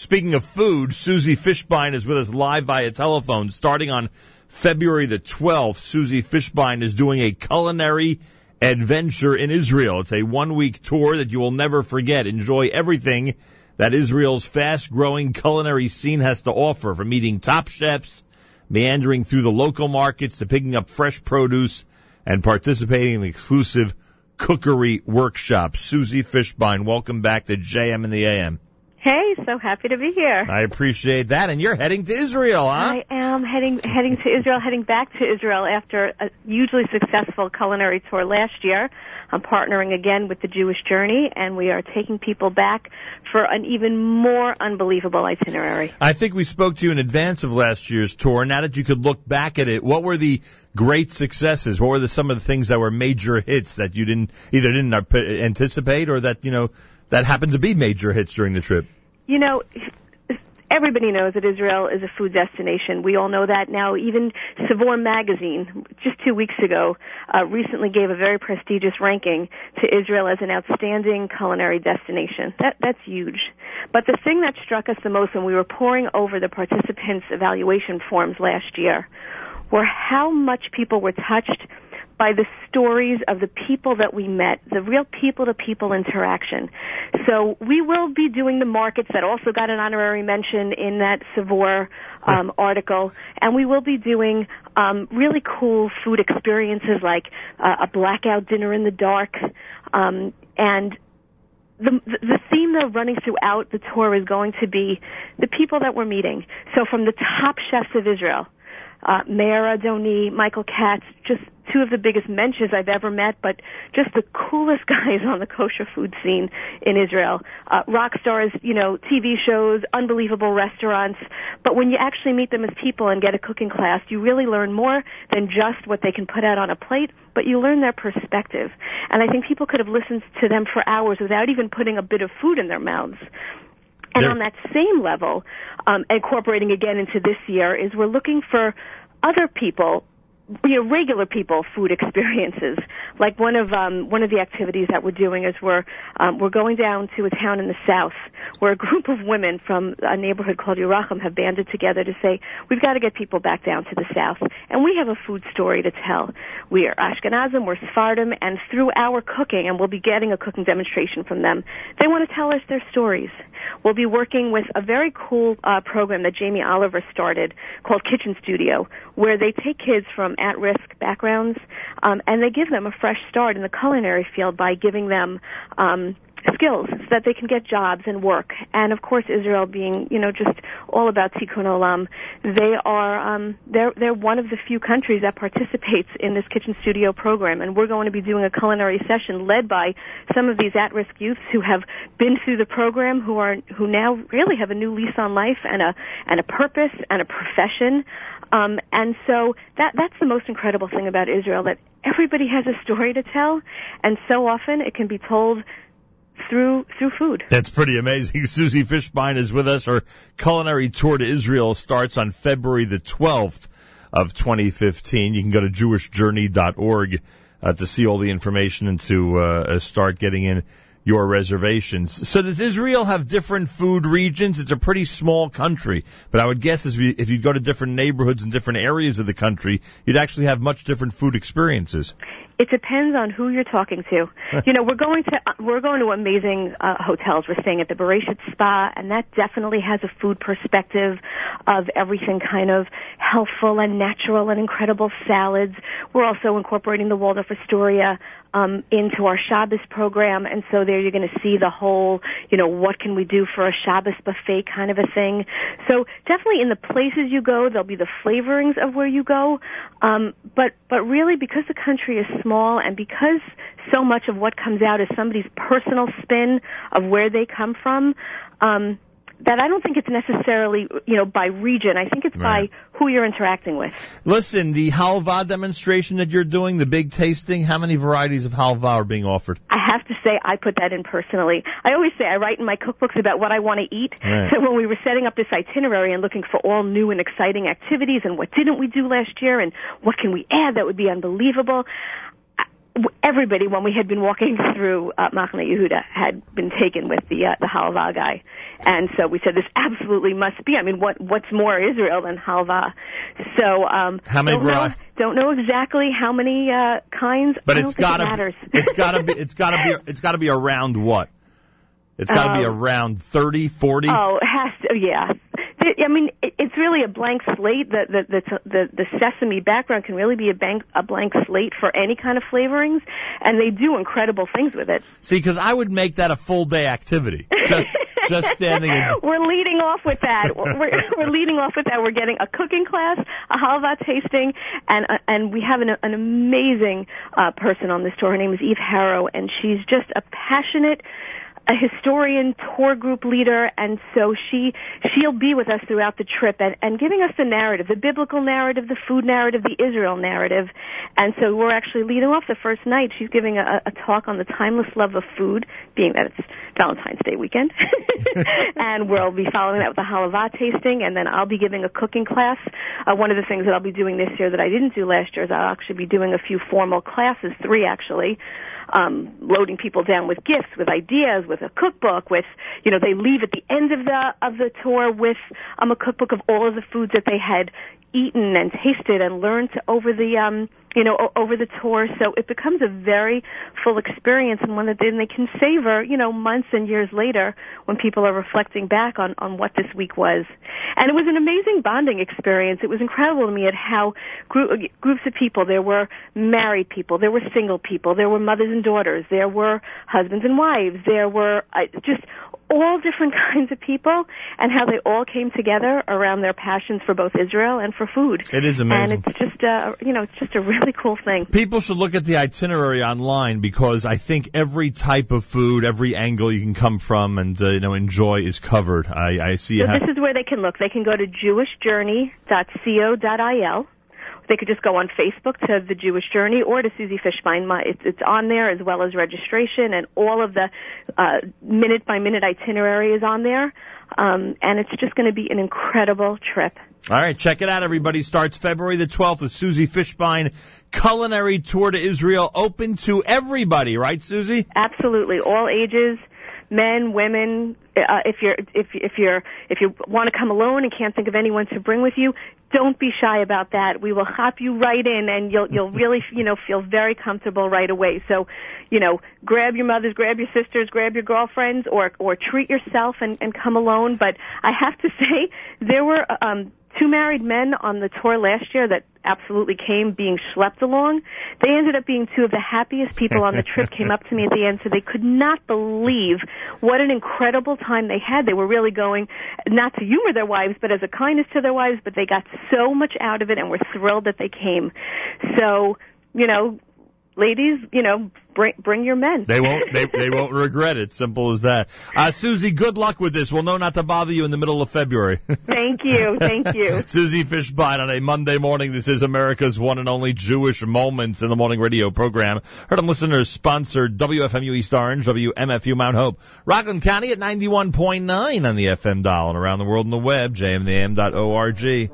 Speaking of food, Susie Fishbein is with us live via telephone starting on February the 12th. Susie Fishbein is doing a culinary adventure in Israel. It's a one week tour that you will never forget. Enjoy everything that Israel's fast growing culinary scene has to offer from meeting top chefs, meandering through the local markets to picking up fresh produce and participating in exclusive cookery workshops. Susie Fishbein, welcome back to JM in the AM. Hey, so happy to be here. I appreciate that. And you're heading to Israel, huh? I am heading heading to Israel, heading back to Israel after a hugely successful culinary tour last year. I'm partnering again with the Jewish Journey, and we are taking people back for an even more unbelievable itinerary. I think we spoke to you in advance of last year's tour. Now that you could look back at it, what were the great successes? What were the, some of the things that were major hits that you didn't either didn't anticipate or that you know that happened to be major hits during the trip? You know, everybody knows that Israel is a food destination. We all know that now. Even Saveur magazine, just two weeks ago, uh, recently gave a very prestigious ranking to Israel as an outstanding culinary destination. That, that's huge. But the thing that struck us the most when we were poring over the participants' evaluation forms last year were how much people were touched by the stories of the people that we met, the real people to people interaction. So we will be doing the markets that also got an honorary mention in that Saveur um, article, and we will be doing um, really cool food experiences like uh, a blackout dinner in the dark, um, and the, the theme though running throughout the tour is going to be the people that we're meeting. So from the top chefs of Israel, uh, Meir Adoni, Michael Katz, just two of the biggest mensches I've ever met, but just the coolest guys on the kosher food scene in Israel. Uh, rock stars, you know, TV shows, unbelievable restaurants. But when you actually meet them as people and get a cooking class, you really learn more than just what they can put out on a plate, but you learn their perspective. And I think people could have listened to them for hours without even putting a bit of food in their mouths. And on that same level, um, incorporating again into this year, is we're looking for other people you know regular people food experiences. Like one of um one of the activities that we're doing is we're um we're going down to a town in the south where a group of women from a neighborhood called Yerachim have banded together to say we've got to get people back down to the south. And we have a food story to tell. We are Ashkenazim we're Sephardim and through our cooking and we'll be getting a cooking demonstration from them they want to tell us their stories we'll be working with a very cool uh, program that Jamie Oliver started called Kitchen Studio where they take kids from at-risk backgrounds, um, and they give them a fresh start in the culinary field by giving them um, skills so that they can get jobs and work. And of course, Israel being, you know, just all about tikkun olam, they are um, they're they're one of the few countries that participates in this kitchen studio program. And we're going to be doing a culinary session led by some of these at-risk youths who have been through the program, who are who now really have a new lease on life and a and a purpose and a profession. Um, and so that that's the most incredible thing about Israel that everybody has a story to tell, and so often it can be told through through food. That's pretty amazing. Susie Fishbein is with us. Her culinary tour to Israel starts on February the 12th of 2015. You can go to jewishjourney.org uh, to see all the information and to uh, start getting in your reservations. So does Israel have different food regions? It's a pretty small country, but I would guess if you, if you go to different neighborhoods and different areas of the country, you'd actually have much different food experiences. It depends on who you're talking to. you know, we're going to we're going to amazing uh, hotels. We're staying at the Beresheet Spa, and that definitely has a food perspective of everything kind of healthful and natural and incredible salads. We're also incorporating the Waldorf Astoria um, into our Shabbos program, and so there you're going to see the whole, you know, what can we do for a Shabbos buffet kind of a thing. So definitely in the places you go, there'll be the flavorings of where you go, um, but but really because the country is small and because so much of what comes out is somebody's personal spin of where they come from. Um, that I don't think it's necessarily, you know, by region. I think it's right. by who you're interacting with. Listen, the halva demonstration that you're doing, the big tasting, how many varieties of halva are being offered? I have to say I put that in personally. I always say I write in my cookbooks about what I want to eat. Right. So when we were setting up this itinerary and looking for all new and exciting activities and what didn't we do last year and what can we add that would be unbelievable, everybody, when we had been walking through uh, Machane Yehuda, had been taken with the uh, the halva guy, and so we said this absolutely must be. I mean, what what's more Israel than halva? So um, how many? Don't know, don't know exactly how many uh, kinds. But it's gotta it it's gotta be it's gotta be it's gotta be around what? It's got to um, be around thirty, forty. Oh, it has to. Yeah, I mean, really a blank slate. The the the the, the sesame background can really be a blank a blank slate for any kind of flavorings, and they do incredible things with it. See, because I would make that a full day activity. Just, standing. In... We're leading off with that. We're, we're leading off with that. We're getting a cooking class, a halva tasting, and uh, and we have an, an amazing uh, person on this tour. Her name is Eve Harow, and she's just a passionate a historian, tour group leader, and so she she'll be with us throughout the trip and, and giving us the narrative, the biblical narrative, the food narrative, the Israel narrative. And so we're actually leading off the first night. She's giving a, a talk on the timeless love of food, being that it's Valentine's Day weekend. and we'll be following that with a halava tasting, and then I'll be giving a cooking class. Uh, one of the things that I'll be doing this year that I didn't do last year is I'll actually be doing a few formal classes, three actually, um, loading people down with gifts, with ideas, with a cookbook, with you know they leave at the end of the of the tour with um, a cookbook of all of the foods that they had eaten and tasted and learned over the um you know over the tour. So it becomes a very full experience and one that then they can savor you know months and years later when people are reflecting back on on what this week was. And it was an amazing bonding experience. It was incredible to me at how group, groups of people there were married people there were single people there were mothers and daughters there were husbands and wives there were uh, just all different kinds of people and how they all came together around their passions for both Israel and for food. It is amazing. And it's just a, you know, it's just a really cool thing. People should look at the itinerary online because I think every type of food, every angle you can come from and, uh, you know, enjoy is covered. I, I see so this is where they can look. They can go to jewishjourney.co.il they could just go on Facebook to the Jewish Journey or to Susie Fishbein. It's, it's on there as well as registration and all of the uh, minute by minute itinerary is on there. Um, and it's just going to be an incredible trip. All right, check it out, everybody. Starts February the 12th with Susie Fishbein culinary tour to Israel, open to everybody, right, Susie? Absolutely, all ages, men, women. Uh, if you're if if you're if you want to come alone and can't think of anyone to bring with you, don't be shy about that. We will hop you right in, and you'll you'll really you know feel very comfortable right away. So, you know, grab your mothers, grab your sisters, grab your girlfriends, or or treat yourself and and come alone. But I have to say, there were um, two married men on the tour last year that absolutely came being schlepped along. They ended up being two of the happiest people on the trip, came up to me at the end, so they could not believe what an incredible time they had. They were really going, not to humor their wives, but as a kindness to their wives, but they got so much out of it and were thrilled that they came. So, you know, ladies, you know, bring bring your men. They won't they they won't regret it. Simple as that. Uh, Susie, good luck with this. We'll know not to bother you in the middle of February. thank you, thank you. Susie Fishbein on a Monday morning. This is America's one and only Jewish Moments in the Morning radio program. Heard on listeners sponsored WFMU East Orange, WMFU Mount Hope, Rockland County at 91.9 on the FM dial and around the world on the web, jmtheam.org.